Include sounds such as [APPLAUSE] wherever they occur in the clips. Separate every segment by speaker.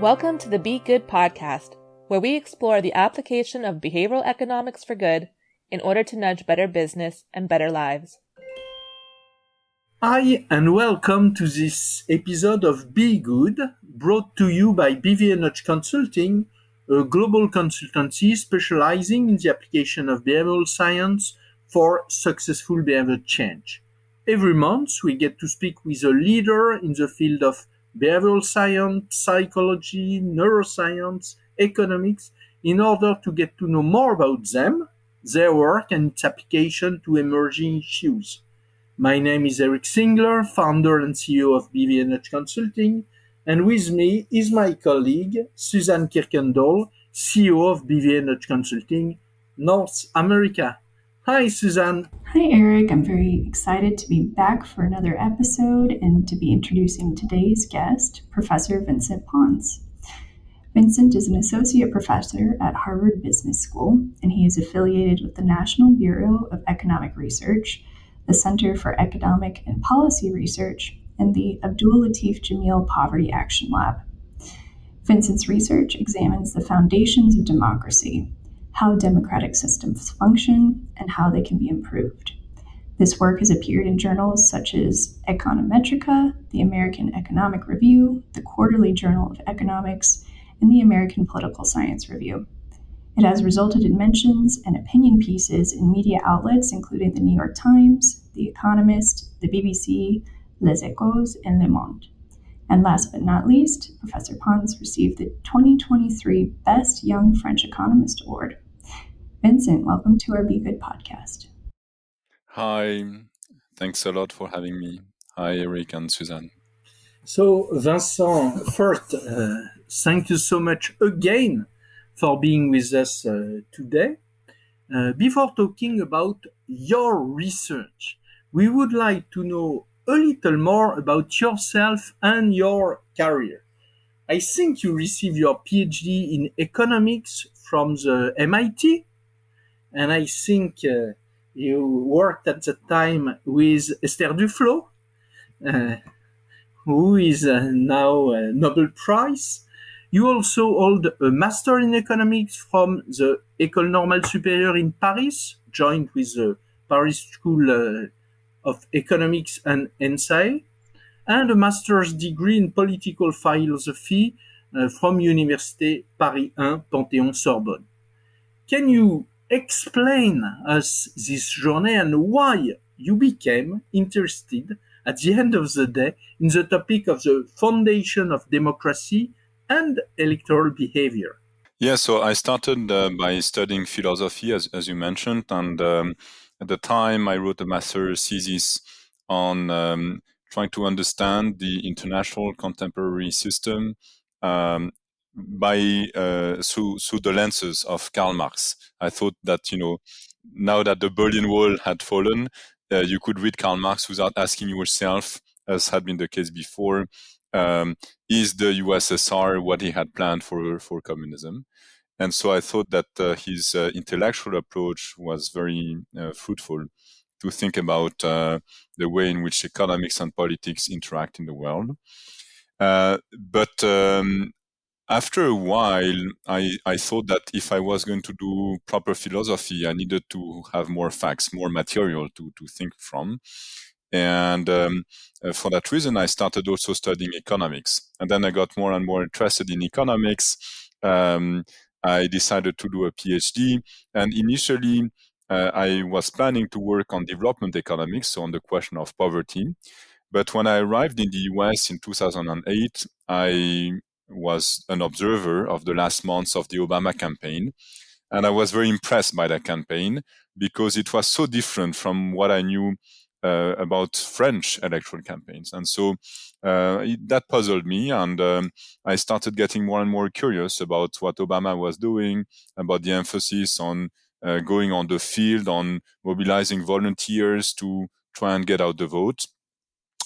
Speaker 1: Welcome to the Be Good podcast, where we explore the application of behavioral economics for good in order to nudge better business and better lives.
Speaker 2: Hi, and welcome to this episode of Be Good, brought to you by BVA Nudge Consulting, a global consultancy specializing in the application of behavioral science for successful behavior change. Every month, we get to speak with a leader in the field of behavioral science, psychology, neuroscience, economics, in order to get to know more about them, their work, and its application to emerging issues. My name is Eric Singler, founder and CEO of BVA Nudge Consulting, and with me is my colleague, Suzanne Kirkendall, CEO of BVA Nudge Consulting, North America. Hi, Suzanne.
Speaker 3: Hi, Eric. I'm very excited to be back for another episode and to be introducing today's guest, Professor Vincent Pons. Vincent is an associate professor at Harvard Business School, and he is affiliated with the National Bureau of Economic Research, the Center for Economic and Policy Research, and the Abdul Latif Jameel Poverty Action Lab. Vincent's research examines the foundations of democracy, how democratic systems function, and how they can be improved. This work has appeared in journals such as Econometrica, the American Economic Review, the Quarterly Journal of Economics, and the American Political Science Review. It has resulted in mentions and opinion pieces in media outlets including the New York Times, The Economist, the BBC, Les Echos, and Le Monde. And last but not least, Professor Pons received the 2023 Best Young French Economist Award. Vincent, welcome to our Be Good podcast.
Speaker 4: Hi, thanks a lot for having me. Hi, Eric and Suzanne.
Speaker 2: So, Vincent, first, uh, thank you so much again for being with us uh, today. Uh, before talking about your research, we would like to know a little more about yourself and your career. I think you received your PhD in economics from the MIT and I think uh, you worked at the time with Esther Duflo, uh, who is uh, now a Nobel Prize. You also hold a Master in Economics from the École Normale Supérieure in Paris, joined with the Paris School uh, of Economics and ENSAE, and a Master's degree in Political Philosophy uh, from Université Paris 1 Panthéon-Sorbonne. Can you explain us this journey and why you became interested at the end of the day in the topic of the foundation of democracy and electoral behavior.
Speaker 4: Yeah, so I started uh, by studying philosophy, as, as you mentioned, and um, at the time I wrote a master's thesis on um, trying to understand the international contemporary system um, by uh, through through the lenses of Karl Marx. I thought that you know now that the Berlin Wall had fallen, uh, you could read Karl Marx without asking yourself, as had been the case before, um, is the USSR what he had planned for for communism? And so I thought that uh, his uh, intellectual approach was very uh, fruitful to think about uh, the way in which economics and politics interact in the world. Uh, but um, after a while, I, I thought that if I was going to do proper philosophy, I needed to have more facts, more material to, to think from. And um, uh, for that reason, I started also studying economics. And then I got more and more interested in economics. Um, I decided to do a PhD. And initially, uh, I was planning to work on development economics, so on the question of poverty. But when I arrived in the US in 2008, I was an observer of the last months of the Obama campaign. And I was very impressed by that campaign because it was so different from what I knew uh, about French electoral campaigns. And so uh, it, that puzzled me. And um, I started getting more and more curious about what Obama was doing, about the emphasis on uh, going on the field, on mobilizing volunteers to try and get out the vote.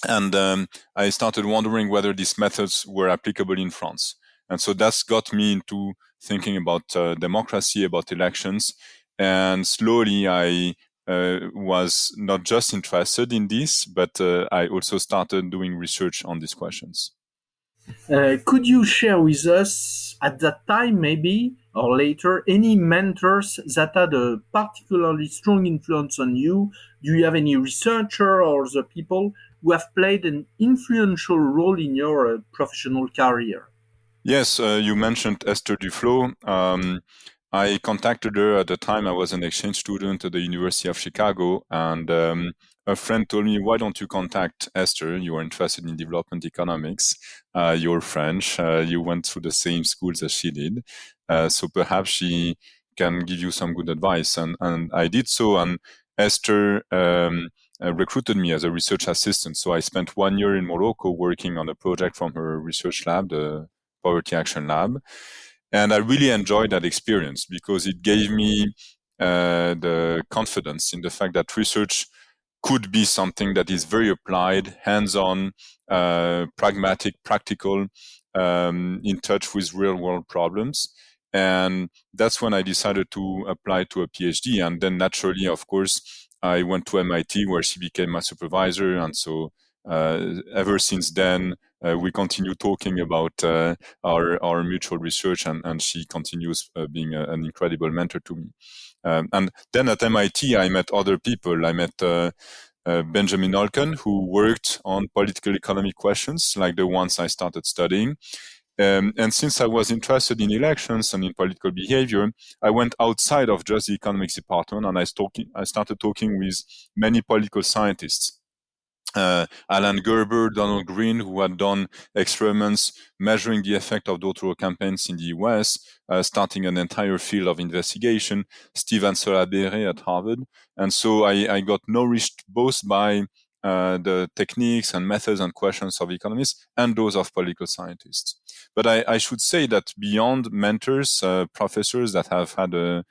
Speaker 4: And um, I started wondering whether these methods were applicable in France. And so that's got me into thinking about uh, democracy, about elections. And slowly I uh, was not just interested in this, but uh, I also started doing research on these questions.
Speaker 2: Uh, could you share with us at that time, maybe or later, any mentors that had a particularly strong influence on you? Do you have any researcher or the people who have played an influential role in your uh, professional career?
Speaker 4: Yes, uh, you mentioned Esther Duflo. Um, I contacted her at the time I was an exchange student at the University of Chicago, and um, a friend told me, "Why don't you contact Esther? You are interested in development economics. Uh, you're French. Uh, you went through the same schools as she did, uh, so perhaps she can give you some good advice." And and I did so, and Esther. Um, uh, recruited me as a research assistant. So I spent one year in Morocco working on a project from her research lab, the Poverty Action Lab. And I really enjoyed that experience because it gave me uh, the confidence in the fact that research could be something that is very applied, hands-on, uh, pragmatic, practical, um, in touch with real-world problems. And that's when I decided to apply to a PhD. And then naturally, of course, I went to MIT where she became my supervisor. And so uh, ever since then, uh, we continue talking about uh, our our mutual research, and, and she continues uh, being a, an incredible mentor to me. Um, and then at MIT, I met other people. I met uh, uh, Benjamin Olken, who worked on political economy questions like the ones I started studying. Um, and since I was interested in elections and in political behavior, I went outside of just the economics department and I, talking, I started talking with many political scientists uh, Alan Gerber, Donald Green, who had done experiments measuring the effect of door-to-door campaigns in the US, uh, starting an entire field of investigation, Stephen Ansolabehere at Harvard. And so I, I got nourished both by uh, the techniques and methods and questions of economists and those of political scientists. But I, I should say that beyond mentors, uh, professors that have had a,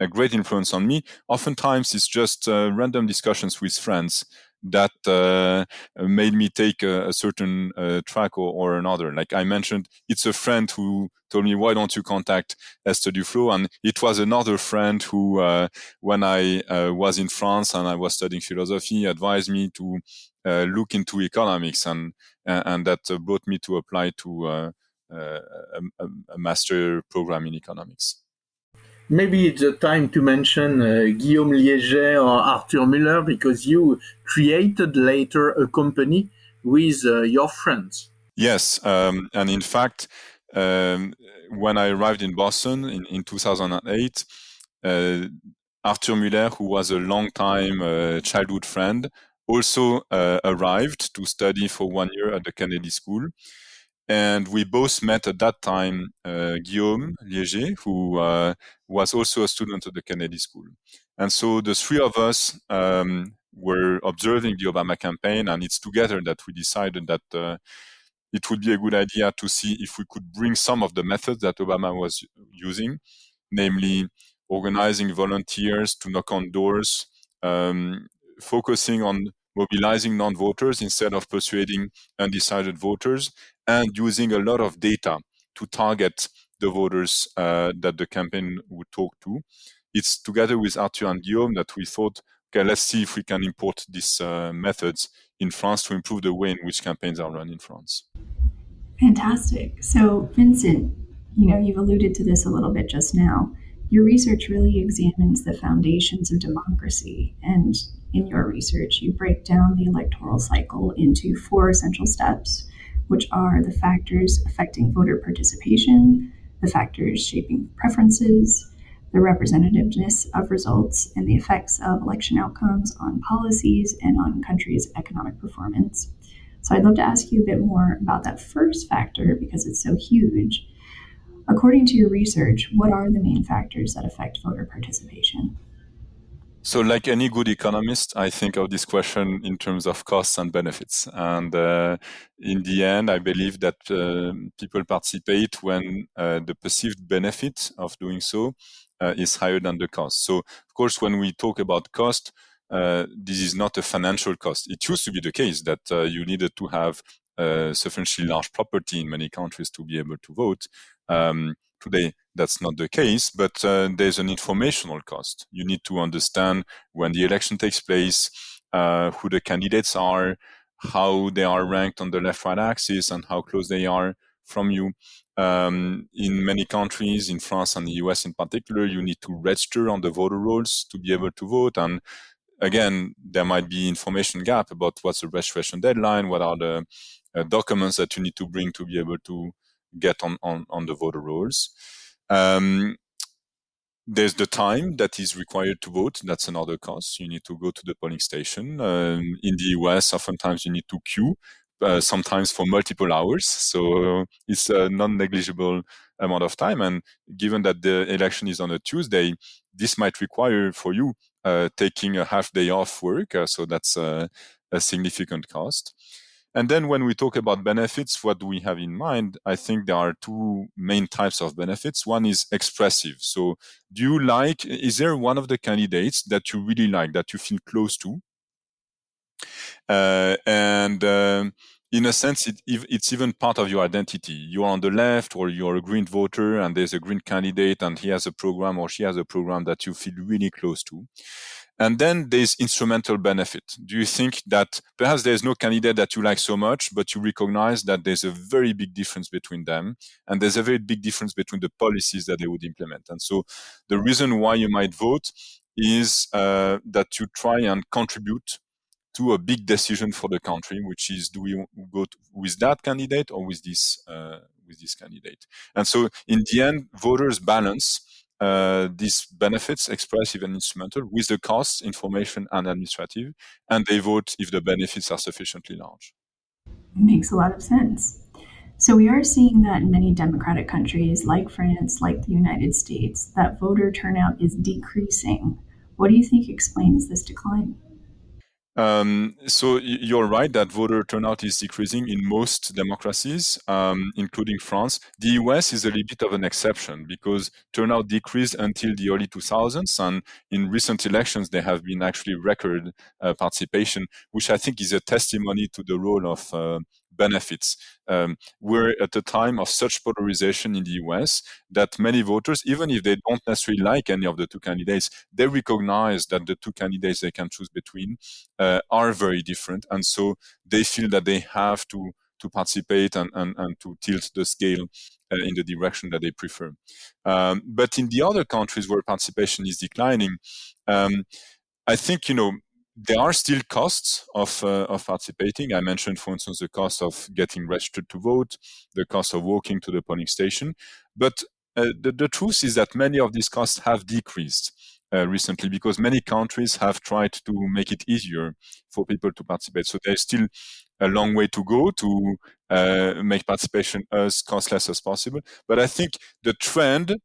Speaker 4: a great influence on me, oftentimes it's just uh, random discussions with friends that uh, made me take a, a certain uh, track or, or, another. Like I mentioned, it's a friend who told me, "Why don't you contact Esther Duflo?" And it was another friend who, uh, when I uh, was in France and I was studying philosophy, advised me to uh, look into economics, and and that brought me to apply to uh, a, a master program in economics.
Speaker 2: Maybe it's the time to mention uh, Guillaume Liegey or Arthur Muller because you created later a company with uh, your friends.
Speaker 4: Yes, um, and in fact, um, when I arrived in Boston in, in 2008, uh, Arthur Muller, who was a long-time uh, childhood friend, also uh, arrived to study for one year at the Kennedy School. And we both met at that time uh, Guillaume Liegey, who uh, was also a student at the Kennedy School. And so the three of us um, were observing the Obama campaign, and it's together that we decided that uh, it would be a good idea to see if we could bring some of the methods that Obama was using, namely organizing volunteers to knock on doors, um, focusing on mobilizing non-voters instead of persuading undecided voters, and using a lot of data to target the voters uh, that the campaign would talk to. It's together with Arthur and Guillaume that we thought, okay, let's see if we can import these uh, methods in France to improve the way in which campaigns are run in France.
Speaker 3: Fantastic. So, Vincent, you know, you've alluded to this a little bit just now. Your research really examines the foundations of democracy. And in your research, you break down the electoral cycle into four essential steps which are the factors affecting voter participation, the factors shaping preferences, the representativeness of results, and the effects of election outcomes on policies and on countries' economic performance. So I'd love to ask you a bit more about that first factor because it's so huge. According to your research, what are the main factors that affect voter participation?
Speaker 4: So, like any good economist, I think of this question in terms of costs and benefits. And uh, in the end, I believe that uh, people participate when uh, the perceived benefit of doing so uh, is higher than the cost. So, of course, when we talk about cost, uh, this is not a financial cost. It used to be the case that uh, you needed to have sufficiently large property in many countries to be able to vote. Um, today, that's not the case, but uh, there's an informational cost. You need to understand when the election takes place, uh, who the candidates are, how they are ranked on the left-right axis, and how close they are from you. Um, in many countries, in France and the US in particular, you need to register on the voter rolls to be able to vote. And again, there might be information gap about what's the registration deadline, what are the uh, documents that you need to bring to be able to get on, on, on the voter rolls. Um, there's the time that is required to vote. That's another cost. You need to go to the polling station. Um, in the US, oftentimes you need to queue, uh, sometimes for multiple hours. So it's a non-negligible amount of time. And given that the election is on a Tuesday, this might require for you uh, taking a half day off work. Uh, so that's a significant cost. And then when we talk about benefits, what do we have in mind? I think there are two main types of benefits. One is expressive. So do you like, is there one of the candidates that you really like, that you feel close to? Uh, and um, in a sense, it, it's even part of your identity. You're on the left or you're a green voter and there's a green candidate and he has a program or she has a program that you feel really close to. And then there's instrumental benefit. Do you think that perhaps there's no candidate that you like so much, but you recognize that there's a very big difference between them and there's a very big difference between the policies that they would implement. And so the reason why you might vote is uh, that you try and contribute to a big decision for the country, which is do we go with that candidate or with this uh, with this candidate? And so in the end, voters balance uh, these benefits, expressive and instrumental, with the costs, information and administrative, and they vote if the benefits are sufficiently large.
Speaker 3: Makes a lot of sense. So we are seeing that in many democratic countries like France, like the United States, that voter turnout is decreasing. What do you think explains this decline?
Speaker 4: Um, so you're right that voter turnout is decreasing in most democracies, um, including France. The US is a little bit of an exception because turnout decreased until the early 2000s, and in recent elections there have been actually record uh, participation, which I think is a testimony to the role of uh, benefits. Um, we're at a time of such polarization in the US that many voters, even if they don't necessarily like any of the two candidates, they recognize that the two candidates they can choose between uh, are very different. And so they feel that they have to to participate and, and, and to tilt the scale uh, in the direction that they prefer. Um, but in the other countries where participation is declining, um, I think, you know, there are still costs of, uh, of participating. I mentioned, for instance, the cost of getting registered to vote, the cost of walking to the polling station. But uh, the, the truth is that many of these costs have decreased. Uh, recently because many countries have tried to make it easier for people to participate. So there's still a long way to go to uh, make participation as costless as possible. But I think the trend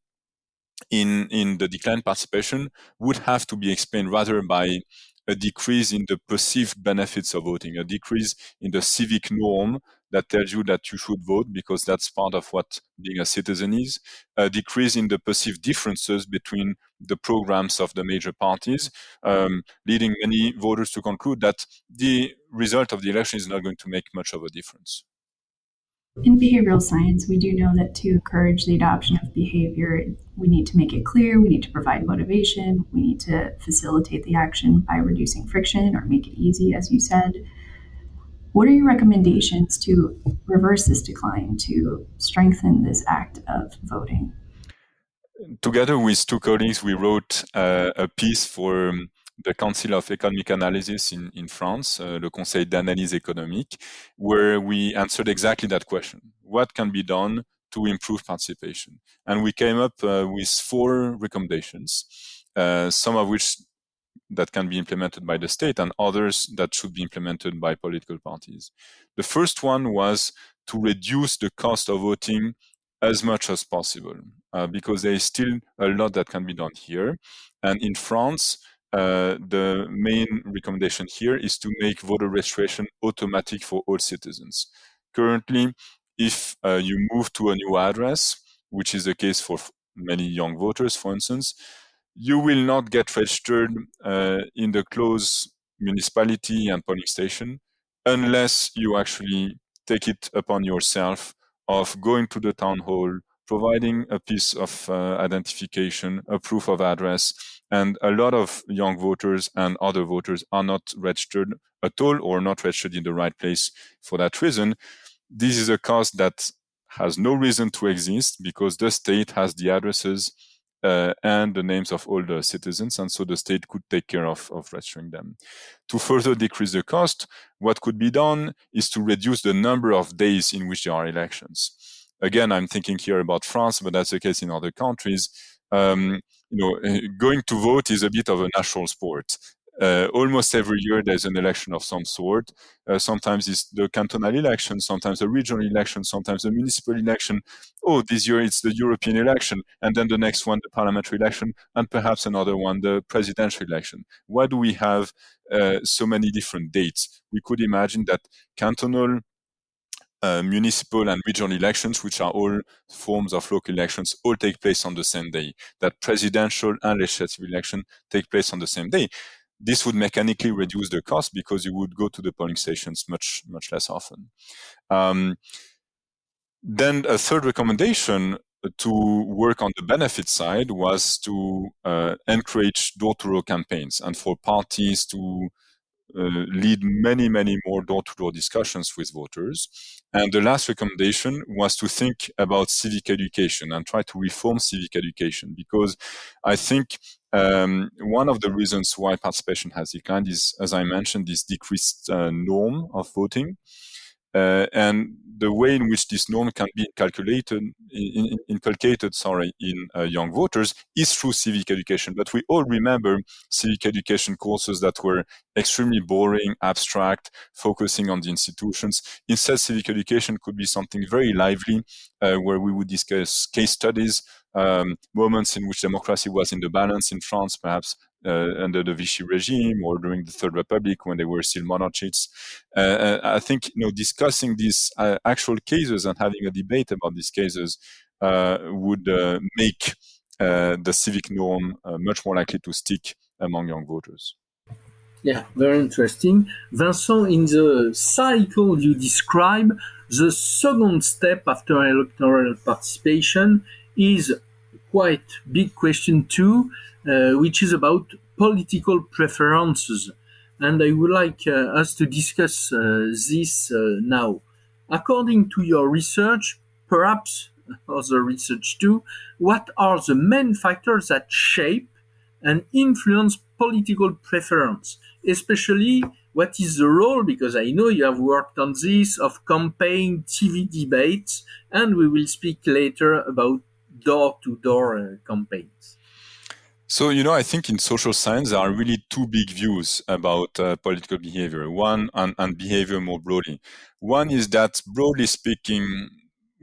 Speaker 4: in in the decline participation would have to be explained rather by a decrease in the perceived benefits of voting, a decrease in the civic norm that tells you that you should vote because that's part of what being a citizen is, a decrease in the perceived differences between the programs of the major parties, um, leading many voters to conclude that the result of the election is not going to make much of a difference.
Speaker 3: In behavioral science, we do know that to encourage the adoption of behavior, we need to make it clear, we need to provide motivation, we need to facilitate the action by reducing friction or make it easy, as you said. What are your recommendations to reverse this decline, to strengthen this act of voting?
Speaker 4: Together with two colleagues, we wrote uh, a piece for um, the Council of Economic Analysis in, in France, uh, le Conseil d'analyse économique, where we answered exactly that question. What can be done to improve participation? And we came up uh, with four recommendations, uh, some of which that can be implemented by the state and others that should be implemented by political parties. The first one was to reduce the cost of voting as much as possible, uh, because there is still a lot that can be done here. And in France, uh, the main recommendation here is to make voter registration automatic for all citizens. Currently, if uh, you move to a new address, which is the case for many young voters, for instance, you will not get registered uh, in the close municipality and polling station unless you actually take it upon yourself of going to the town hall, providing a piece of uh, identification, a proof of address, and a lot of young voters and other voters are not registered at all or not registered in the right place for that reason. This is a cost that has no reason to exist because the state has the addresses uh, and the names of all the citizens, and so the state could take care of, of registering them. To further decrease the cost, what could be done is to reduce the number of days in which there are elections. Again, I'm thinking here about France, but that's the case in other countries. Um, you know, [LAUGHS] going to vote is a bit of a national sport uh, almost every year there's an election of some sort. Uh, sometimes it's the cantonal election, sometimes a regional election, sometimes a municipal election. Oh, this year it's the European election, and then the next one, the parliamentary election, and perhaps another one, the presidential election. Why do we have uh, so many different dates? We could imagine that cantonal, uh, municipal and regional elections, which are all forms of local elections, all take place on the same day. That presidential and legislative election take place on the same day this would mechanically reduce the cost because you would go to the polling stations much much less often. Um, then a third recommendation to work on the benefit side was to uh, encourage door-to-door campaigns and for parties to lead many, many more door-to-door discussions with voters. And the last recommendation was to think about civic education and try to reform civic education because I think um, one of the reasons why participation has declined is, as I mentioned, this decreased uh, norm of voting. Uh, and the way in which this norm can be calculated, in, in, inculcated, sorry, in uh, young voters is through civic education. But we all remember civic education courses that were extremely boring, abstract, focusing on the institutions. Instead, civic education could be something very lively, uh, where we would discuss case studies, um, moments in which democracy was in the balance in France, perhaps under the Vichy regime or during the Third Republic when they were still monarchists. Uh, uh I think you know discussing these uh, actual cases and having a debate about these cases uh, would uh, make the civic norm much more likely to stick among young voters.
Speaker 2: Yeah, very interesting. Vincent, in the cycle you describe, the second step after electoral participation is quite big question too, uh, which is about political preferences. And I would like uh, us to discuss uh, this uh, now. According to your research, perhaps [LAUGHS] other research too, what are the main factors that shape and influence political preference, especially what is the role, because I know you have worked on this, of campaign TV debates, and we will speak later about door to door campaigns.
Speaker 4: So, you know, I think in social science, there are really two big views about uh, political behavior. One, and, and behavior more broadly. One is that, broadly speaking,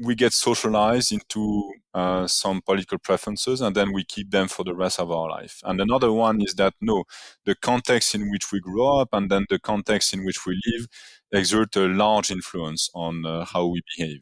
Speaker 4: we get socialized into uh, some political preferences and then we keep them for the rest of our life. And another one is that no, the context in which we grow up and then the context in which we live exert a large influence on uh, how we behave.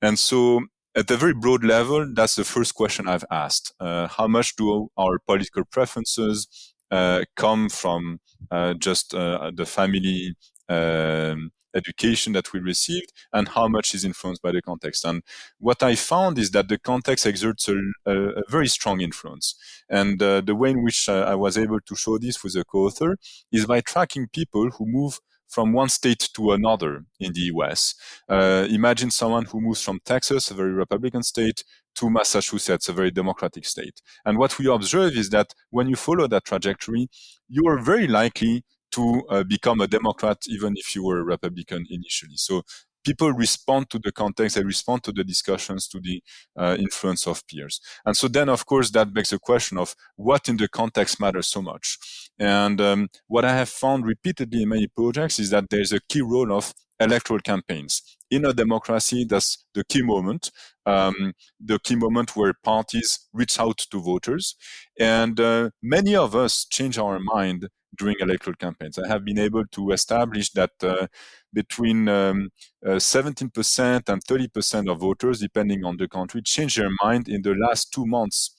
Speaker 4: And so at the very broad level, that's the first question I've asked. Uh, how much do our political preferences uh, come from uh, just uh, the family um, education that we received, and how much is influenced by the context? And what I found is that the context exerts a, a, a very strong influence. And uh, the way in which uh, I was able to show this with a co-author is by tracking people who move from one state to another in the US. Uh, imagine someone who moves from Texas, a very Republican state, to Massachusetts, a very Democratic state. And what we observe is that when you follow that trajectory, you are very likely to uh, become a Democrat, even if you were a Republican initially. So people respond to the context, they respond to the discussions, to the uh, influence of peers. And so then, of course, that begs the question of what in the context matters so much. And um, what I have found repeatedly in many projects is that there's a key role of electoral campaigns. In a democracy, that's the key moment, um, the key moment where parties reach out to voters. And uh, many of us change our mind during electoral campaigns. I have been able to establish that uh, between um, uh, 17% and 30% of voters, depending on the country, change their mind in the last two months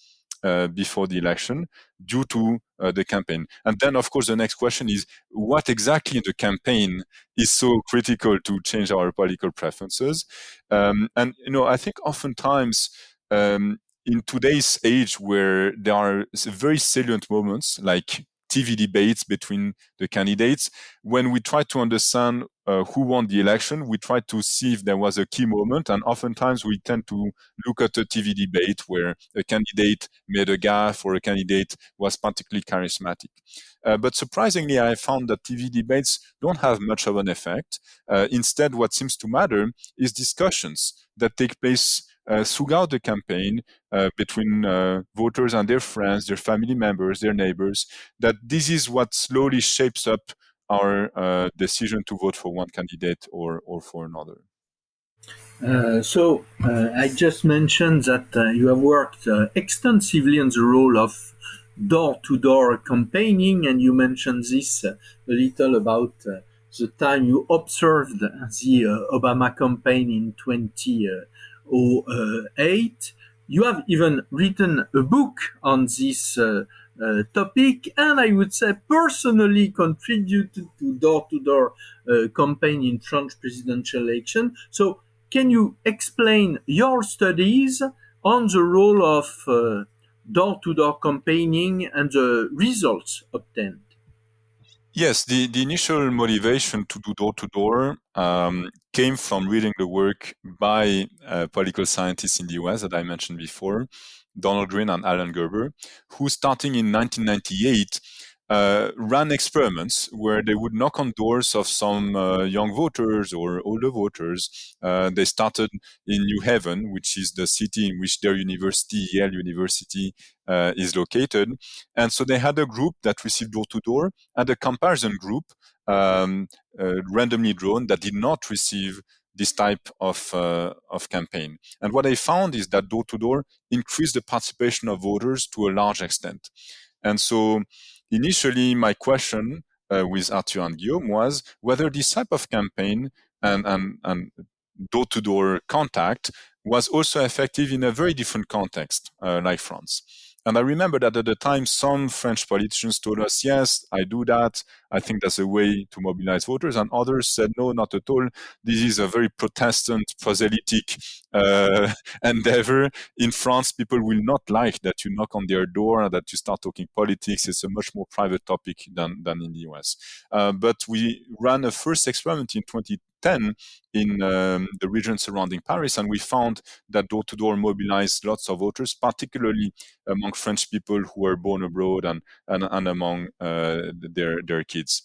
Speaker 4: uh, before the election due to uh, the campaign. And then, of course, the next question is what exactly in the campaign is so critical to change our political preferences? Um, and, you know, I think oftentimes um, in today's age where there are very salient moments like TV debates between the candidates. When we try to understand uh, who won the election, we try to see if there was a key moment. And oftentimes we tend to look at a TV debate where a candidate made a gaffe or a candidate was particularly charismatic. Uh, but surprisingly, I found that TV debates don't have much of an effect. Uh, instead, what seems to matter is discussions that take place throughout the campaign uh, between uh, voters and their friends, their family members, their neighbors, that this is what slowly shapes up our uh, decision to vote for one candidate or, or for another.
Speaker 2: Uh, so, uh, I just mentioned that you have worked extensively on the role of door to door campaigning, and you mentioned this a little about the time you observed the Obama campaign in 20. 2008. You have even written a book on this uh, uh, topic, and I would say personally contributed to door-to-door uh, campaign in French presidential election. So, can you explain your studies on the role of uh, door-to-door campaigning and the results obtained?
Speaker 4: Yes, the, the initial motivation to do door to door came from reading the work by uh, political scientists in the US that I mentioned before, Donald Green and Alan Gerber, who starting in 1998 uh, ran experiments where they would knock on doors of some uh, young voters or older voters. Uh, they started in New Haven, which is the city in which their university, Yale University, uh, is located. And so they had a group that received door to door and a comparison group um, uh, randomly drawn that did not receive this type of, uh, of campaign. And what they found is that door to door increased the participation of voters to a large extent. And so initially, my question uh, with Arthur and Guillaume was whether this type of campaign and, and, and door-to-door contact was also effective in a very different context, uh, like France. And I remember that at the time, some French politicians told us, yes, I do that. I think that's a way to mobilize voters. And others said, no, not at all. This is a very Protestant, proselytic uh, [LAUGHS] endeavor. In France, people will not like that you knock on their door, that you start talking politics. It's a much more private topic than, than in the US. Uh, but we ran a first experiment in 2010 in um, the region surrounding Paris, and we found that door to door mobilized lots of voters, particularly among French people who were born abroad and, and, and among uh, their, their kids kids.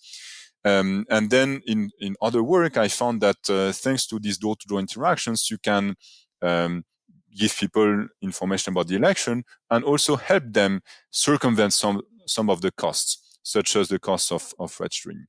Speaker 4: Um, and then in, in other work, I found that uh, thanks to these door to door interactions, you can um, give people information about the election and also help them circumvent some, some of the costs, such as the cost of, of registering.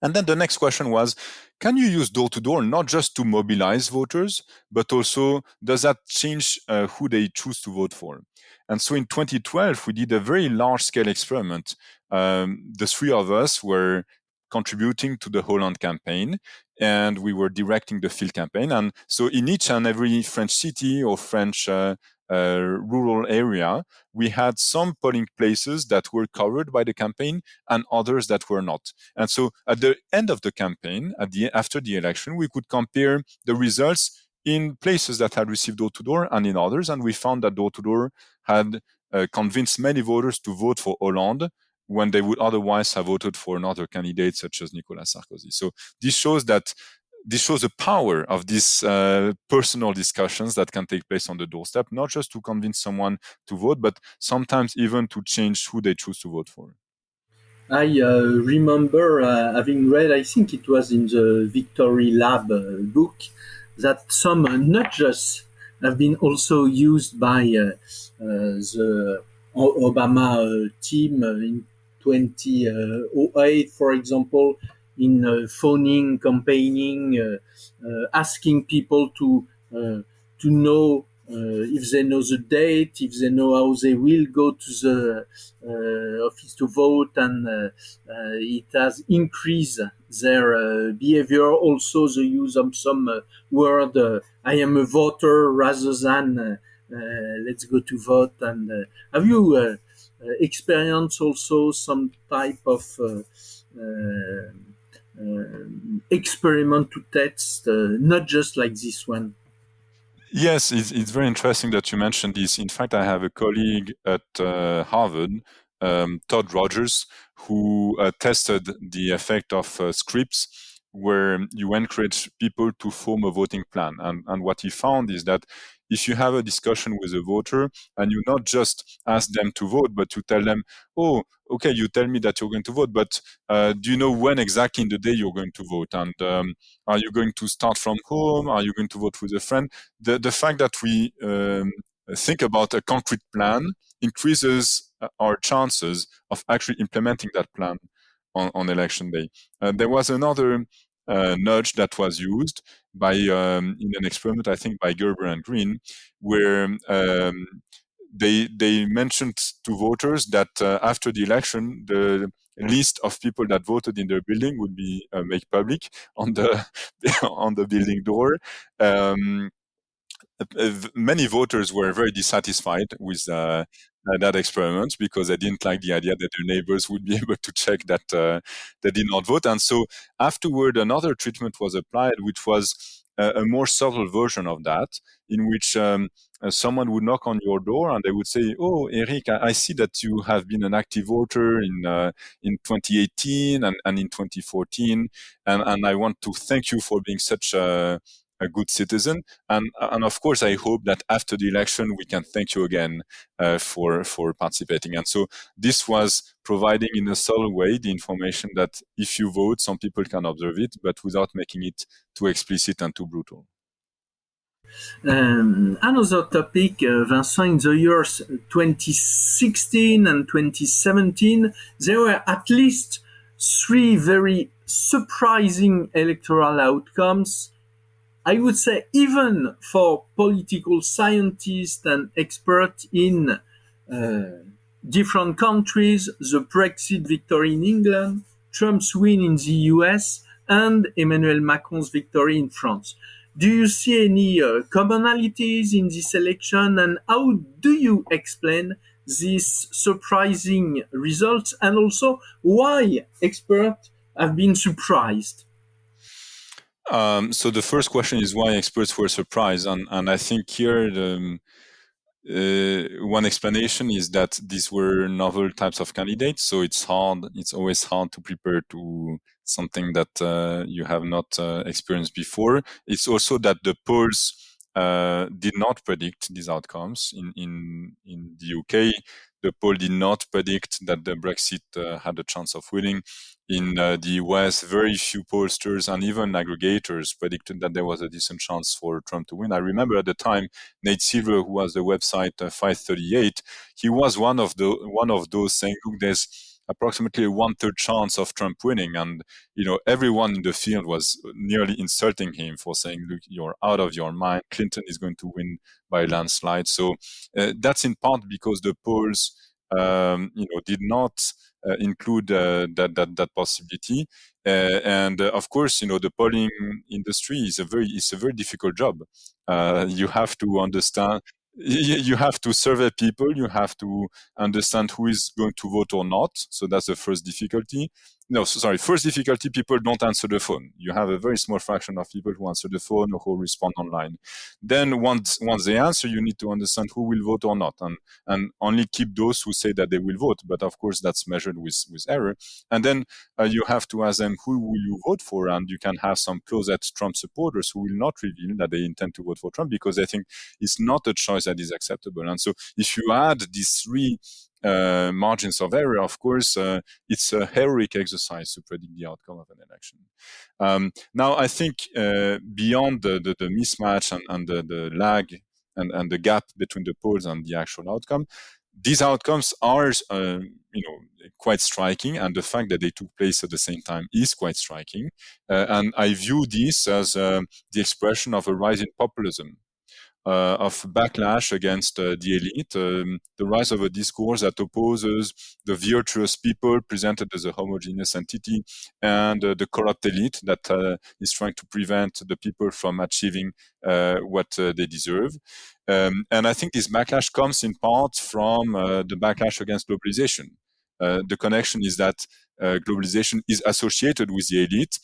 Speaker 4: And then the next question was, can you use door to door not just to mobilize voters, but also does that change uh, who they choose to vote for? And so in 2012, we did a very large scale experiment. Um, the three of us were contributing to the Hollande campaign and we were directing the field campaign. And so in each and every French city or French uh, uh, rural area, we had some polling places that were covered by the campaign and others that were not. And so at the end of the campaign, at the after the election, we could compare the results in places that had received door to door and in others, and we found that door to door had uh, convinced many voters to vote for Hollande when they would otherwise have voted for another candidate such as Nicolas Sarkozy. So this shows that this shows the power of these uh, personal discussions that can take place on the doorstep, not just to convince someone to vote, but sometimes even to change who they choose to vote for.
Speaker 2: I uh, remember uh, having read, I think it was in the Victory Lab uh, book, that some nudges have been also used by uh, uh, the Obama team in 2008, for example, in uh, phoning, campaigning, uh, uh, asking people to to know uh, if they know the date, if they know how they will go to the uh, office to vote, and uh, it has increased their behavior. Also, the use of some word "I am a voter" rather than "Let's go to vote." And have you experienced also some type of uh, experiment to test, uh, not just like this one.
Speaker 4: Yes, it's, it's very interesting that you mentioned this. In fact, I have a colleague at uh, Harvard, um, Todd Rogers, who uh, tested the effect of uh, scripts where you encourage people to form a voting plan. And, and what he found is that if you have a discussion with a voter and you not just ask them to vote, but you tell them, oh, okay, you tell me that you're going to vote, but uh, do you know when exactly in the day you're going to vote? And um, are you going to start from home? Are you going to vote with a friend? The, the fact that we um, think about a concrete plan increases uh, our chances of actually implementing that plan on, on election day. Uh, there was another uh, nudge that was used by um, in an experiment, I think by Gerber and Green, where um, they they mentioned to voters that uh, after the election, the list of people that voted in their building would be uh, made public [LAUGHS] on the [LAUGHS] on the building door. Um, many voters were very dissatisfied with uh, that experiment because they didn't like the idea that their neighbors would be [LAUGHS] able to check that uh, they did not vote. And so afterward, another treatment was applied, which was a, a more subtle version of that, in which um, uh, someone would knock on your door and they would say, "Oh, Eric, I, I see that you have been an active voter in uh, in 2018 and, and in 2014, and, and I want to thank you for being such a a good citizen. And, and of course, I hope that after the election, we can thank you again uh, for, for participating. And so this was providing in a subtle way the information that if you vote, some people can observe it, but without making it too explicit and too brutal.
Speaker 2: Um, another topic, uh, Vincent, in the years 2016 and 2017, there were at least three very surprising electoral outcomes I would say even for political scientists and experts in uh, different countries, the Brexit victory in England, Trump's win in the US, and Emmanuel Macron's victory in France. Do you see any uh, commonalities in this election, and how do you explain these surprising results, and also why experts have been surprised?
Speaker 4: Um, so the first question is why experts were surprised, and, and I think here the, um, uh, one explanation is that these were novel types of candidates, so it's hard. It's always hard to prepare to something that uh, you have not uh, experienced before. It's also that the polls uh, did not predict these outcomes in in in the UK the poll did not predict that the Brexit uh, had a chance of winning. In uh, the US, very few pollsters and even aggregators predicted that there was a decent chance for Trump to win. I remember at the time, Nate Silver, who was the website uh, 538, he was one of the one of those saying, "Look, there's." approximately a one third chance of Trump winning. And, you know, everyone in the field was nearly insulting him for saying, look, you're out of your mind. Clinton is going to win by a landslide. So uh, that's in part because the polls, um, you know, did not include uh, that, that, that possibility. Uh, and uh, of course, you know, the polling industry is a very, it's a very difficult job. Uh, you have to understand you have to survey people you have to understand who is going to vote or not so that's the first difficulty no sorry. First difficulty people don't answer the phone. You have a very small fraction of people who answer the phone or who respond online. Then once once they answer you need to understand who will vote or not and and only keep those who say that they will vote. But of course that's measured with with error. And then uh, you have to ask them who will you vote for? And you can have some closet trump supporters who will not reveal that they intend to vote for trump because they think it's not a choice that is acceptable. And so if you add these three uh, margins of error, of course, uh, it's a heroic exercise to predict the outcome of an election. Um, now, I think uh, beyond the, the, the, mismatch and, and the, the, lag and, and the gap between the polls and the actual outcome, these outcomes are, uh, you know, quite striking, and the fact that they took place at the same time is quite striking. Uh, and I view this as uh, the expression of a rise in populism of backlash against uh, the elite, um, the rise of a discourse that opposes the virtuous people presented as a homogeneous entity and uh, the corrupt elite that is trying to prevent the people from achieving what they deserve. Um, and I think this backlash comes in part from the backlash against globalization. Uh, the connection is that uh, globalization is associated with the elite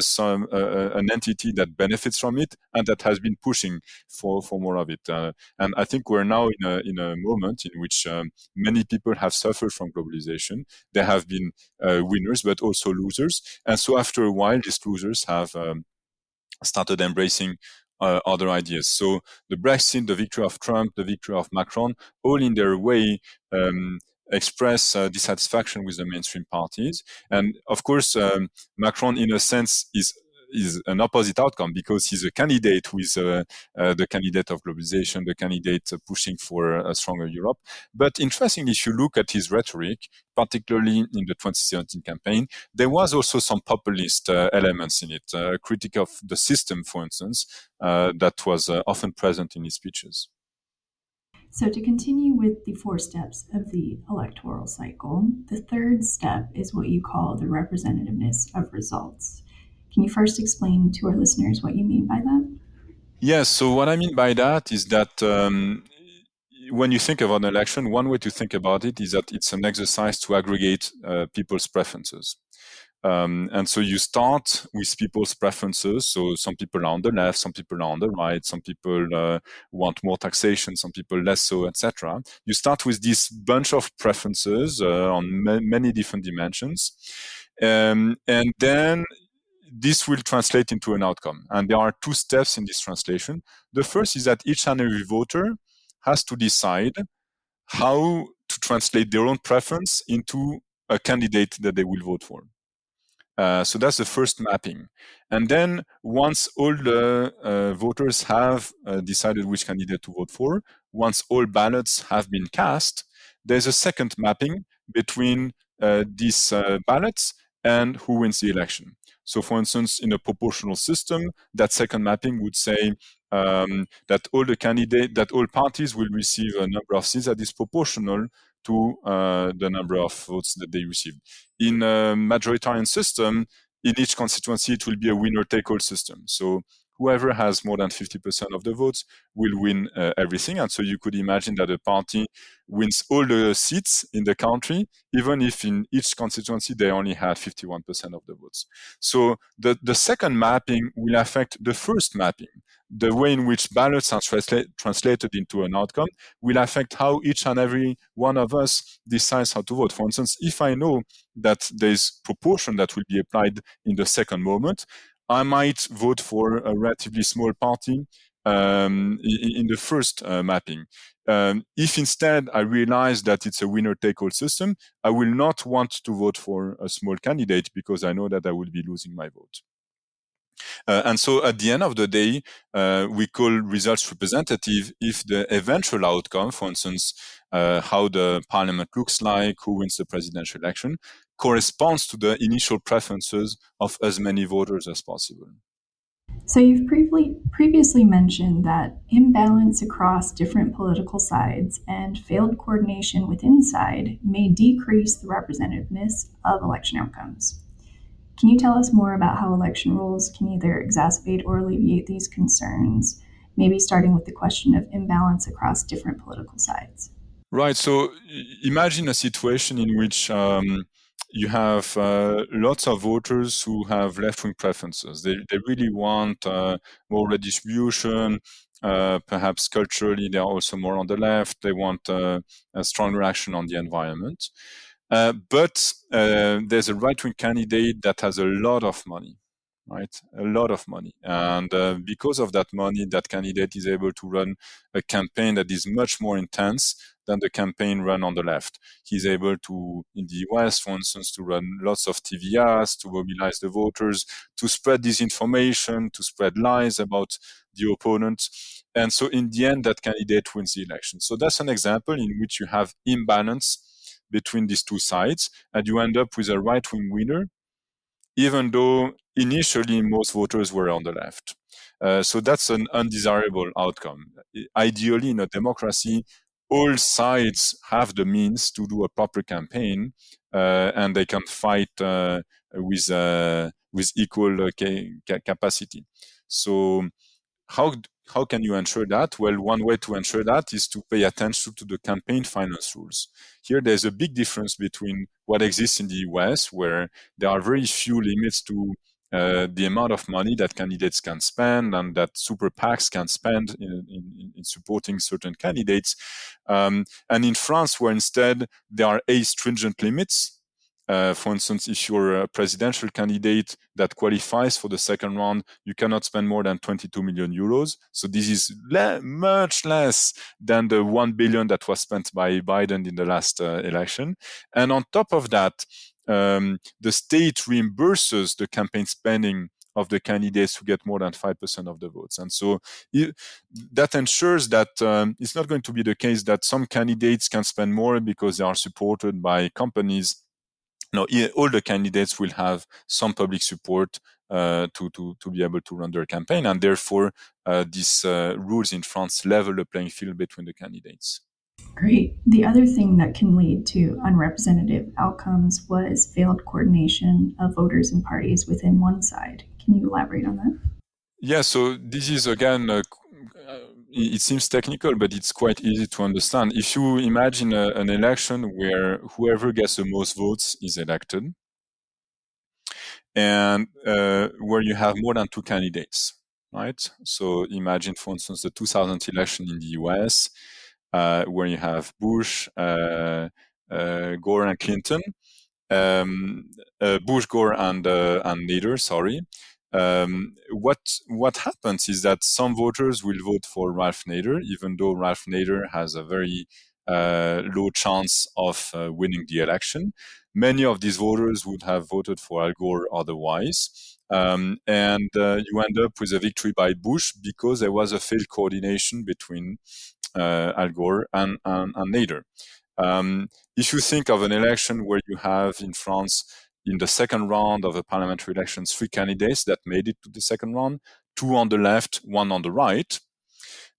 Speaker 4: some uh, uh, an entity that benefits from it and that has been pushing for, for more of it. And I think we're now in a in a moment in which um, many people have suffered from globalization. There have been winners, but also losers. And so after a while, these losers have um, started embracing uh, other ideas. So the Brexit, the victory of Trump, the victory of Macron, all in their way um, express uh, dissatisfaction with the mainstream parties. And of course, um, Macron, in a sense, is is an opposite outcome because he's a candidate who is uh, uh, the candidate of globalization, the candidate uh, pushing for a stronger Europe. But interestingly, if you look at his rhetoric, particularly in the 2017 campaign, there was also some populist uh, elements in it, uh, critique of the system, for instance, uh, that was often present in his speeches.
Speaker 3: So, to continue with the four steps of the electoral cycle, the third step is what you call the representativeness of results. Can you first explain to our listeners what you mean by that?
Speaker 4: Yes. So, what I mean by that is that um, when you think about an election, one way to think about it is that it's an exercise to aggregate uh, people's preferences. Um, and so you start with people's preferences. So some people are on the left, some people are on the right, some people uh, want more taxation, some people less so, etc. You start with this bunch of preferences uh, on ma- many different dimensions, um, and then this will translate into an outcome. And there are two steps in this translation. The first is that each and every voter has to decide how to translate their own preference into a candidate that they will vote for. Uh, so that's the first mapping. And then once all the uh, voters have uh, decided which candidate to vote for, once all ballots have been cast, there's a second mapping between uh, these uh, ballots and who wins the election. So, for instance, in a proportional system, that second mapping would say um, that all the candidate, that all parties will receive a number of seats that is proportional to uh, the number of votes that they received. In a majoritarian system, in each constituency, it will be a winner-take-all system. So whoever has more than 50% of the votes will win uh, everything. And so you could imagine that a party wins all the seats in the country, even if in each constituency they only had 51% of the votes. So the, the second mapping will affect the first mapping. The way in which ballots are transla- translated into an outcome will affect how each and every one of us decides how to vote. For instance, if I know that there's proportion that will be applied in the second moment, I might vote for a relatively small party um, in, the first uh, mapping. Um, if instead I realize that it's a winner take all system, I will not want to vote for a small candidate because I know that I will be losing my vote. Uh, and so at the end of the day, uh, we call results representative if the eventual outcome, for instance, uh, how the parliament looks like, who wins the presidential election, corresponds to the initial preferences of as many voters as possible.
Speaker 3: So, you've previously, previously mentioned that imbalance across different political sides and failed coordination within side may decrease the representativeness of election outcomes. Can you tell us more about how election rules can either exacerbate or alleviate these concerns, maybe starting with the question of imbalance across different political sides?
Speaker 4: Right. So, imagine a situation in which um, you have uh, lots of voters who have left-wing preferences. They, they really want uh, more redistribution. Uh, perhaps culturally, they are also more on the left. They want uh, a strong action on the environment. Uh, but uh, there's a right-wing candidate that has a lot of money, right? A lot of money, and uh, because of that money, that candidate is able to run a campaign that is much more intense than the campaign run on the left. He's able to, in the US, for instance, to run lots of TV ads, to mobilize the voters, to spread disinformation, to spread lies about the opponent. And so in the end, that candidate wins the election. So that's an example in which you have imbalance between these two sides and you end up with a right wing winner, even though initially most voters were on the left. Uh, so that's an undesirable outcome. Ideally, in a democracy, all sides have the means to do a proper campaign uh, and they can fight uh, with uh, with equal uh, ca- capacity. So how how can you ensure that? Well, one way to ensure that is to pay attention to the campaign finance rules. Here, there's a big difference between what exists in the US, where there are very few limits to uh, the amount of money that candidates can spend and that super PACs can spend in, in, in supporting certain candidates. Um, and in France, where instead there are a stringent limits, uh, for instance, if you're a presidential candidate that qualifies for the second round, you cannot spend more than 22 million euros. So this is le- much less than the 1 billion that was spent by Biden in the last uh, election. And on top of that, um, the state reimburses the campaign spending of the candidates who get more than 5% of the votes. And so it, that ensures that um, it's not going to be the case that some candidates can spend more because they are supported by companies. No, all the candidates will have some public support uh, to, to, to be able to run their campaign. And therefore, uh, these uh, rules in France level the playing field between the candidates.
Speaker 3: Great. The other thing that can lead to unrepresentative outcomes was failed coordination of voters and parties within one side. Can you elaborate on that?
Speaker 4: Yeah, so this is again, uh, it seems technical, but it's quite easy to understand. If you imagine a, an election where whoever gets the most votes is elected, and uh, where you have more than two candidates, right? So imagine, for instance, the 2000 election in the US uh, where you have Bush, uh, uh, Gore, and Clinton. Um, Bush, Gore, and and Nader. Sorry. Um, what what happens is that some voters will vote for Ralph Nader, even though Ralph Nader has a very uh, low chance of uh, winning the election. Many of these voters would have voted for Al Gore otherwise. Um, and uh, you end up with a victory by Bush because there was a failed coordination between uh, Al Gore and, and, and Nader. Um, if you think of an election where you have in France, in the second round of the parliamentary elections, three candidates that made it to the second round, two on the left, one on the right,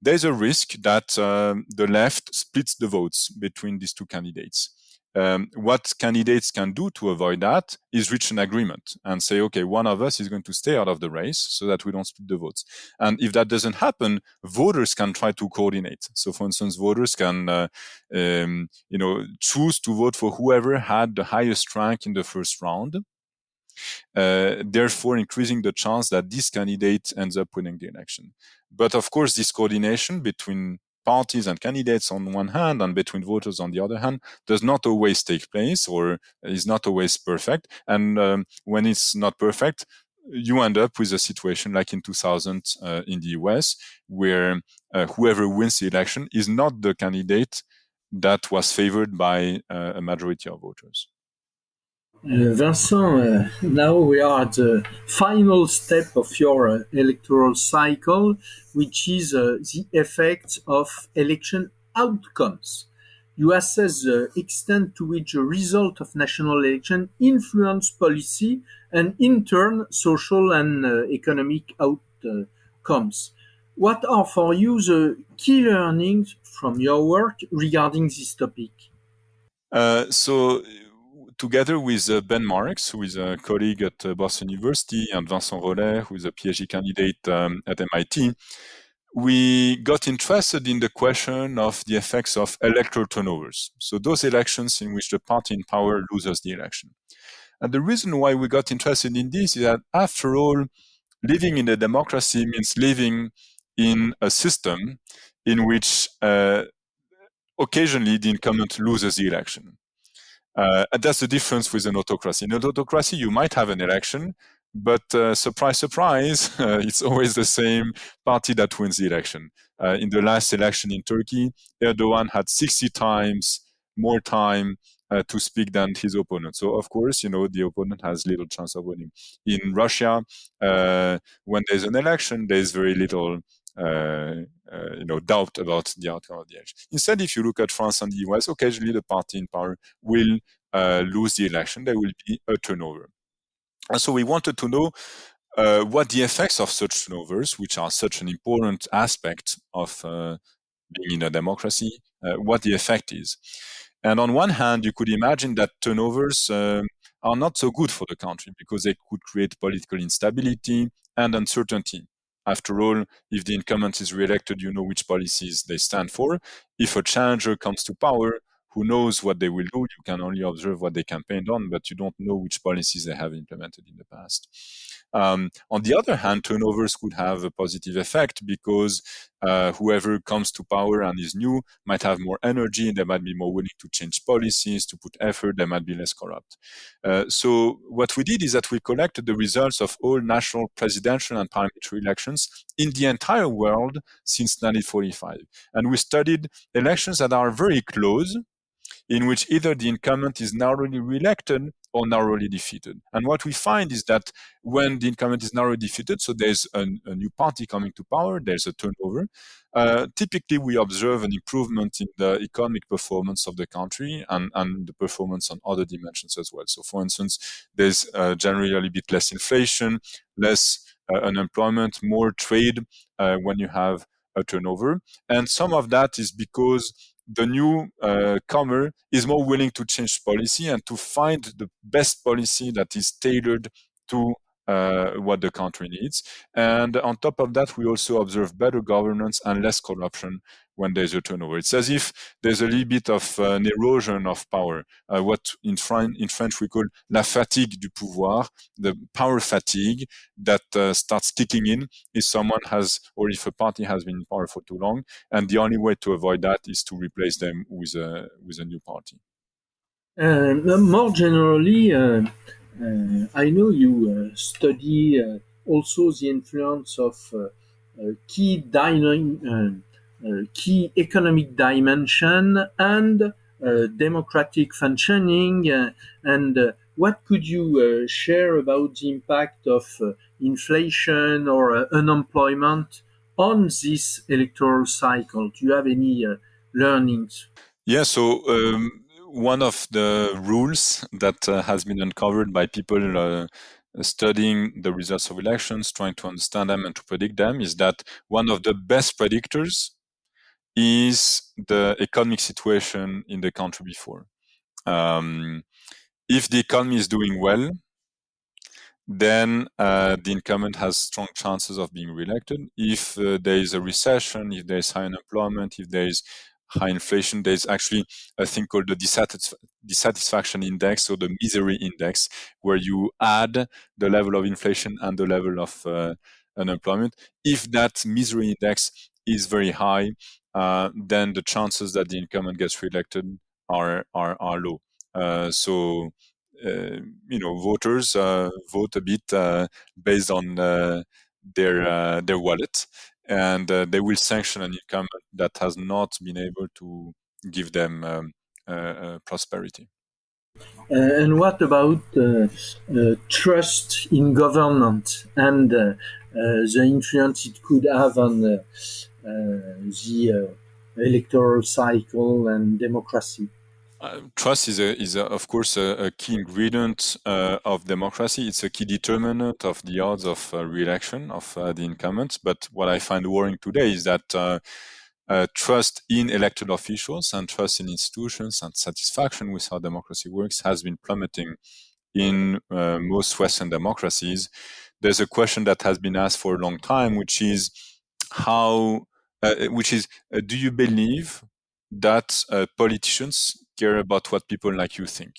Speaker 4: there's a risk that uh, the left splits the votes between these two candidates um, what candidates can do to avoid that is reach an agreement and say, okay, one of us is going to stay out of the race so that we don't split the votes. And if that doesn't happen, voters can try to coordinate. So, for instance, voters can, uh, um, you know, choose to vote for whoever had the highest rank in the first round. Uh, therefore, increasing the chance that this candidate ends up winning the election. But of course, this coordination between parties and candidates on one hand and between voters on the other hand does not always take place or is not always perfect. And um, when it's not perfect, you end up with a situation like in 2000 uh, in the US, where uh, whoever wins the election is not the candidate that was favored by uh, a majority of voters.
Speaker 2: Uh, Vincent, uh, now we are at the final step of your uh, electoral cycle, which is the effect of election outcomes. You assess the extent to which the result of national election influence policy and in turn social and economic outcomes. What are for you the key learnings from your work regarding this topic?
Speaker 4: Uh, so together with uh, Ben Marx, who is a colleague at uh, Boston University, and Vincent Rollet, who is a PhD candidate um, at MIT, we got interested in the question of the effects of electoral turnovers. So those elections in which the party in power loses the election. And the reason why we got interested in this is that after all, living in a democracy means living in a system in which uh, occasionally the incumbent loses the election. Uh, and that's the difference with an autocracy. In an autocracy, you might have an election, but uh, surprise, surprise, [LAUGHS] uh, it's always the same party that wins the election. Uh, in the last election in Turkey, Erdogan had 60 times more time uh, to speak than his opponent. So, of course, you know, the opponent has little chance of winning. In Russia, uh, when there's an election, there's very little you know, doubt about the outcome of the election. Instead, if you look at France and the US, occasionally the party in power will uh, lose the election. There will be a turnover. And so we wanted to know uh, what the effects of such turnovers, which are such an important aspect of uh, being in a democracy, uh, what the effect is. And on one hand, you could imagine that turnovers um, are not so good for the country because they could create political instability and uncertainty. After all, if the incumbent is re-elected, you know which policies they stand for. If a challenger comes to power, who knows what they will do. You can only observe what they campaigned on, but you don't know which policies they have implemented in the past. Um, on the other hand, turnovers could have a positive effect because uh, whoever comes to power and is new might have more energy, they might be more willing to change policies, to put effort, they might be less corrupt. Uh, so what we did is that we collected the results of all national presidential and parliamentary elections in the entire world since 1945. And we studied elections that are very close, in which either the incumbent is narrowly re-elected or narrowly defeated. And what we find is that when the incumbent is narrowly defeated, so there's a, a new party coming to power, there's a turnover, uh, typically we observe an improvement in the economic performance of the country and, and the performance on other dimensions as well. So for instance, there's uh, generally a bit less inflation, less uh, unemployment, more trade uh, when you have a turnover. And some of that is because the new uh, comer is more willing to change policy and to find the best policy that is tailored to uh, what the country needs. And on top of that, we also observe better governance and less corruption when there's a turnover. It's as if there's a little bit of uh, an erosion of power, uh, what in, in French we call la fatigue du pouvoir, the power fatigue that uh, starts kicking in if someone has, or if a party has been in power for too long. And the only way to avoid that is to replace them with a, with a new party.
Speaker 2: Uh, more generally, Uh, I know you uh, study uh, also the influence of key dynamic uh, key economic dimension and uh, democratic functioning uh, and what could you share about the impact of inflation or unemployment on this electoral cycle? Do you have any learnings?
Speaker 4: Yeah, so um, one of the rules that uh, has been uncovered by people uh, studying the results of elections, trying to understand them and to predict them, is that one of the best predictors is the economic situation in the country before. Um, if the economy is doing well, then uh, the incumbent has strong chances of being reelected. If uh, there is a recession, if there is high unemployment, if there is high inflation, there's actually a thing called the dissatisf- dissatisfaction index or the misery index, where you add the level of inflation and the level of uh, unemployment. If that misery index is very high, uh, then the chances that the incumbent gets reelected are are, are low. Uh, so uh, you know voters uh, vote a bit uh, based on their their wallet, and they will sanction an incumbent that has not been able to give them um, prosperity.
Speaker 2: Uh, and what about uh, uh, trust in government and the influence it could have on uh, the uh, electoral cycle and democracy.
Speaker 4: Uh, trust is, a, is a, of course a, a key ingredient uh, of democracy. It's a key determinant of the odds of uh, re-election of uh, the incumbents. But what I find worrying today is that trust in elected officials and trust in institutions and satisfaction with how democracy works has been plummeting in most Western democracies. There's a question that has been asked for a long time, which is how uh, which is uh, do you believe that uh, politicians care about what people like you think?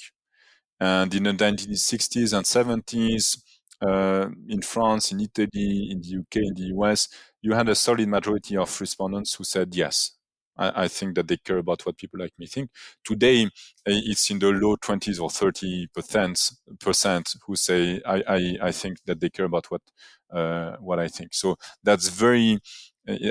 Speaker 4: And in the 1960s and 70s, uh, in France, in Italy, in the UK, in the US, you had a solid majority of respondents who said yes. I, I, think that they care about what people like me think. Today, it's in the low 20s or 30 percent who say I, I, I think that they care about what uh, what I think. So that's very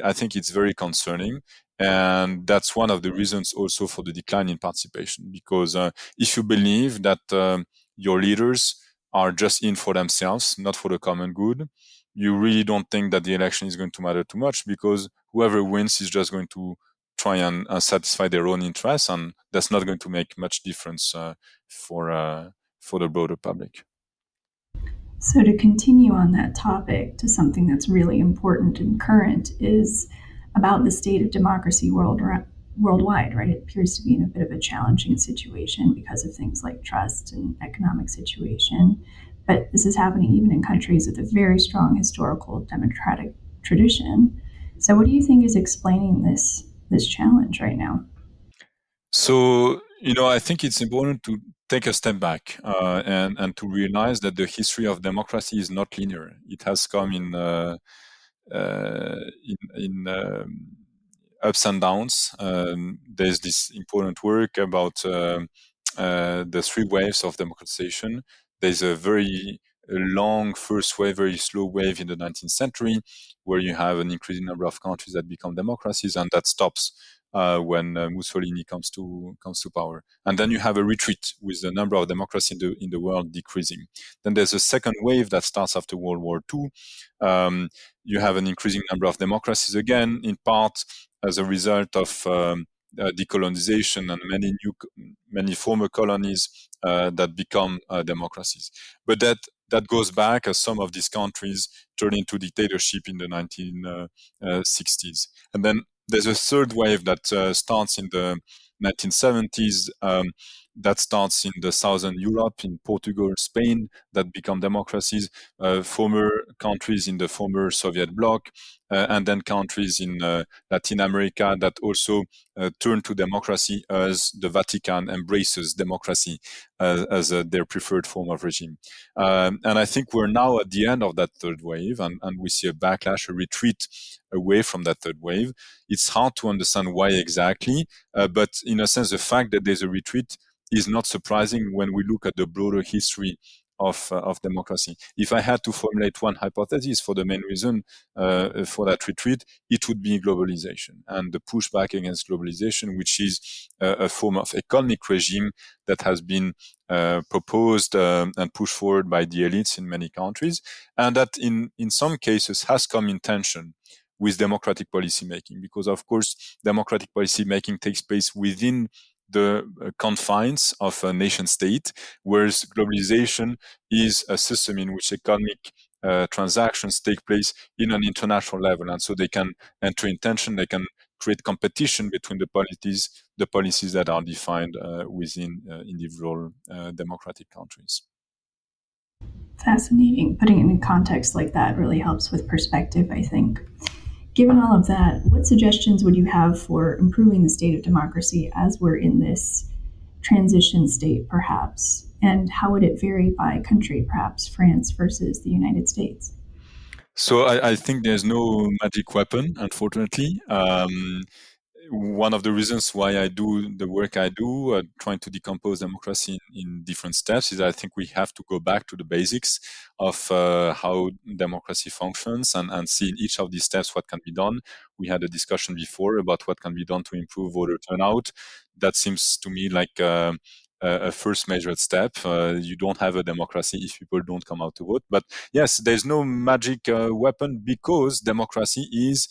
Speaker 4: I think it's very concerning. And that's one of the reasons also for the decline in participation. Because uh, if you believe that um, your leaders are just in for themselves, not for the common good, you really don't think that the election is going to matter too much because whoever wins is just going to try and uh, satisfy their own interests, and that's not going to make much difference uh, for uh, for the broader public.
Speaker 3: So, to continue on that topic to something that's really important and current is about the state of democracy world, worldwide, right? It appears to be in a bit of a challenging situation because of things like trust and economic situation. But this is happening even in countries with a very strong historical democratic tradition. So, what do you think is explaining this this challenge right now?
Speaker 4: So you know, I think it's important to take a step back uh, and and to realize that the history of democracy is not linear. It has come in uh, in, in um, ups and downs. Um, there's this important work about um, uh, the three waves of democratization. There's a very long first wave, very slow wave in the 19th century, where you have an increasing number of countries that become democracies, and that stops uh, when uh, Mussolini comes to comes to power. And then you have a retreat with the number of democracies in the in the world decreasing. Then there's a second wave that starts after World War II. Um, you have an increasing number of democracies again, in part as a result of um, uh, decolonization and many new many former colonies uh, that become uh, democracies. But that that goes back as some of these countries turn into dictatorship in the 1960s. Uh, uh, and then there's a third wave that uh, starts in the 1970s. Um, that starts in the southern Europe, in Portugal, Spain, that become democracies, uh, former countries in the former Soviet bloc, uh, and then countries in uh, Latin America that also uh, turn to democracy as the Vatican embraces democracy as, as uh, their preferred form of regime. Um, and I think we're now at the end of that third wave, and, and we see a backlash, a retreat away from that third wave. It's hard to understand why exactly, uh, but in a sense, the fact that there's a retreat is not surprising when we look at the broader history of, uh, of democracy. If I had to formulate one hypothesis for the main reason uh, for that retreat, it would be globalization and the pushback against globalization, which is uh, a form of economic regime that has been uh, proposed um, and pushed forward by the elites in many countries, and that in, in some cases has come in tension with democratic policymaking, because of course democratic policymaking takes place within the uh, confines of a nation state, whereas globalization is a system in which economic uh, transactions take place in an international level, and so they can enter in tension. They can create competition between the policies, the policies that are defined uh, within uh, individual uh, democratic countries.
Speaker 3: Fascinating. Putting it in context like that really helps with perspective, I think. Given all of that, what suggestions would you have for improving the state of democracy as we're in this transition state, perhaps? And how would it vary by country, perhaps France versus the United States?
Speaker 4: So I, I think there's no magic weapon, unfortunately. Um, one of the reasons why I do the work I do, uh, trying to decompose democracy in, in, different steps, is I think we have to go back to the basics of uh, how democracy functions and, and see in each of these steps what can be done. We had a discussion before about what can be done to improve voter turnout. That seems to me like uh, a first measured step. Uh, you don't have a democracy if people don't come out to vote. But yes, there's no magic uh, weapon because democracy is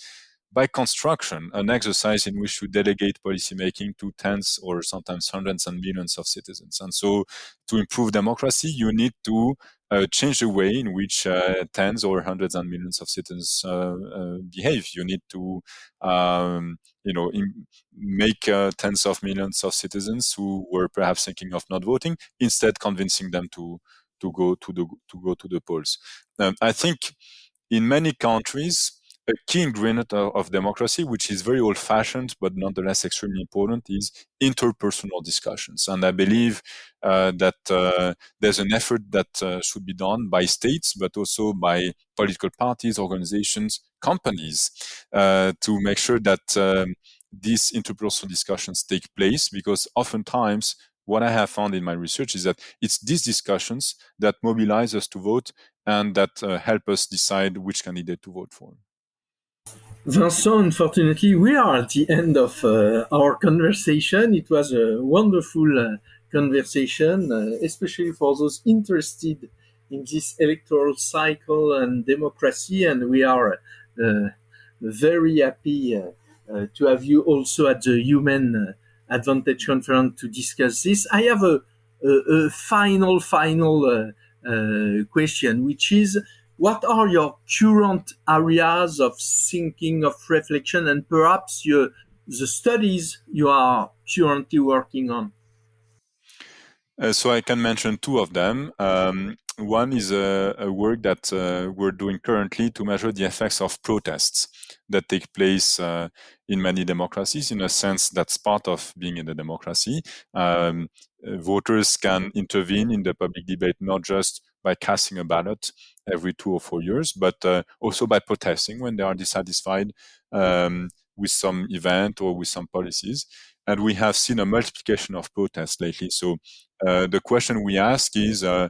Speaker 4: by construction, an exercise in which you delegate policymaking to tens or sometimes hundreds and millions of citizens. And so, to improve democracy, you need to uh, change the way in which uh, tens or hundreds and millions of citizens uh, uh behave. You need to, um, you know, in, make uh, tens of millions of citizens who were perhaps thinking of not voting, instead convincing them to to go to the to go to the polls. Um, I think in many countries a key ingredient of, of democracy, which is very old fashioned, but nonetheless extremely important, is interpersonal discussions. And I believe uh, that uh, there's an effort that uh, should be done by states, but also by political parties, organizations, companies, uh, to make sure that um, these interpersonal discussions take place, because oftentimes what I have found in my research is that it's these discussions that mobilize us to vote and that uh, help us decide which candidate to vote for.
Speaker 2: Vincent, unfortunately, we are at the end of uh, our conversation. It was a wonderful uh, conversation, uh, especially for those interested in this electoral cycle and democracy. And we are uh, very happy uh, uh, to have you also at the Human Advantage Conference to discuss this. I have a, a, a final, final question, which is what are your current areas of thinking, of reflection, and perhaps your, the studies you are currently working on?
Speaker 4: Uh, so I can mention two of them. Um, one is a, a work that uh, we're doing currently to measure the effects of protests that take place uh, in many democracies. In a sense, that's part of being in a democracy. Um, uh, voters can intervene in the public debate not just by casting a ballot every two or four years, but uh, also by protesting when they are dissatisfied um, with some event or with some policies. And we have seen a multiplication of protests lately. So uh, the question we ask is uh,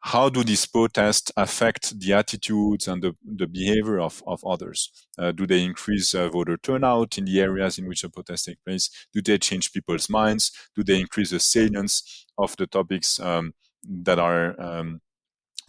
Speaker 4: how do these protests affect the attitudes and the, the behavior of, of others? Uh, do they increase uh, voter turnout in the areas in which the protests take place? Do they change people's minds? Do they increase the salience of the topics um, that are um,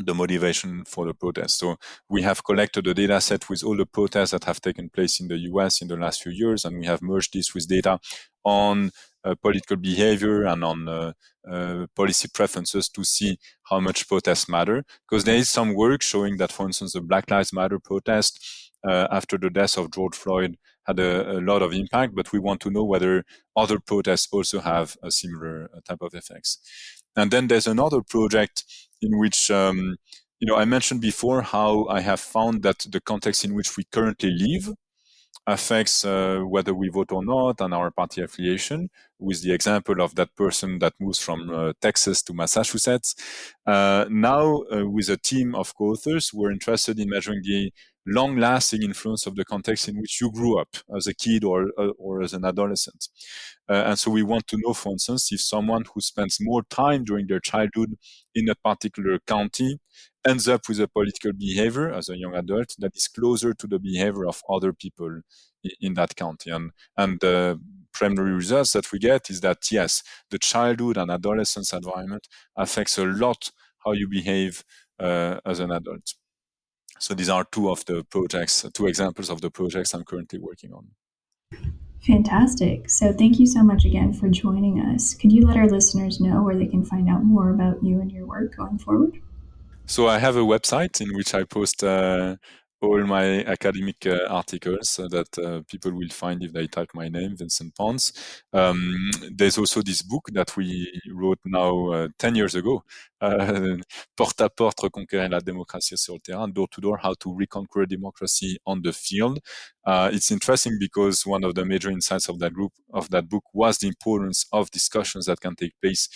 Speaker 4: the motivation for the protest. So we have collected a data set with all the protests that have taken place in the US in the last few years, and we have merged this with data on uh, political behavior and on uh, uh, policy preferences to see how much protests matter. Because there is some work showing that, for instance, the Black Lives Matter protest uh, after the death of George Floyd had a, a, lot of impact, but we want to know whether other protests also have a similar uh, type of effects. And then there's another project in which um, you know I mentioned before how I have found that the context in which we currently live affects uh, whether we vote or not and our party affiliation with the example of that person that moves from uh, texas to massachusetts. Uh, now uh, with a team of co-authors we're interested in measuring the long lasting influence of the context in which you grew up as a kid or, uh, or as an adolescent. Uh, and so we want to know, for instance, if someone who spends more time during their childhood in a particular county ends up with a political behavior as a young adult that is closer to the behavior of other people in that county. And, and the preliminary results that we get is that, yes, the childhood and adolescence environment affects a lot how you behave uh, as an adult. So these are two of the projects, two examples of the projects I'm currently working on.
Speaker 3: Fantastic. So thank you so much again for joining us. Could you let our listeners know where they can find out more about you and your work going forward?
Speaker 4: So I have a website in which I post uh, all my academic uh, articles that uh, people will find if they type my name, Vincent Pons. Um, there's also this book that we wrote now uh, 10 years ago, uh, [LAUGHS] Porte à Porte, Reconquérir la démocratie sur le terrain, Door to Door, How to Reconquer Democracy on the Field. Uh, it's interesting because one of the major insights of that group, of that book was the importance of discussions that can take place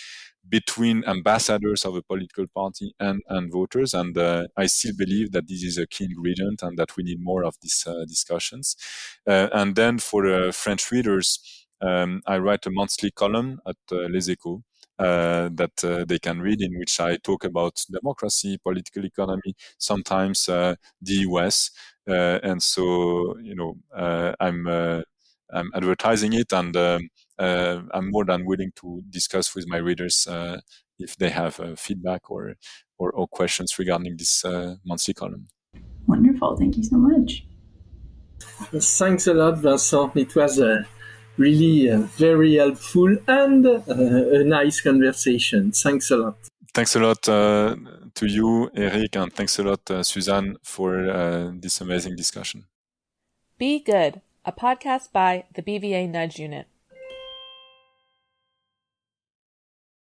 Speaker 4: between ambassadors of a political party and, and voters. And uh, I still believe that this is a key ingredient and that we need more of these uh, discussions. Uh, and then for uh, French readers, um, I write a monthly column at uh, Les Echos. Uh, that they can read, in which I talk about democracy, political economy, sometimes the US, and so you know I'm I'm advertising it, and um, uh, I'm more than willing to discuss with my readers uh, if they have uh, feedback or, or, or questions regarding this monthly column.
Speaker 3: Wonderful. Thank you so much.
Speaker 2: Thanks a lot, Vincent. It was a really uh, very helpful and uh, a nice conversation. Thanks a lot.
Speaker 4: Thanks a lot uh, to you, Eric, and thanks a lot, Suzanne, for this amazing discussion.
Speaker 1: Be Good, a podcast by the BVA Nudge Unit.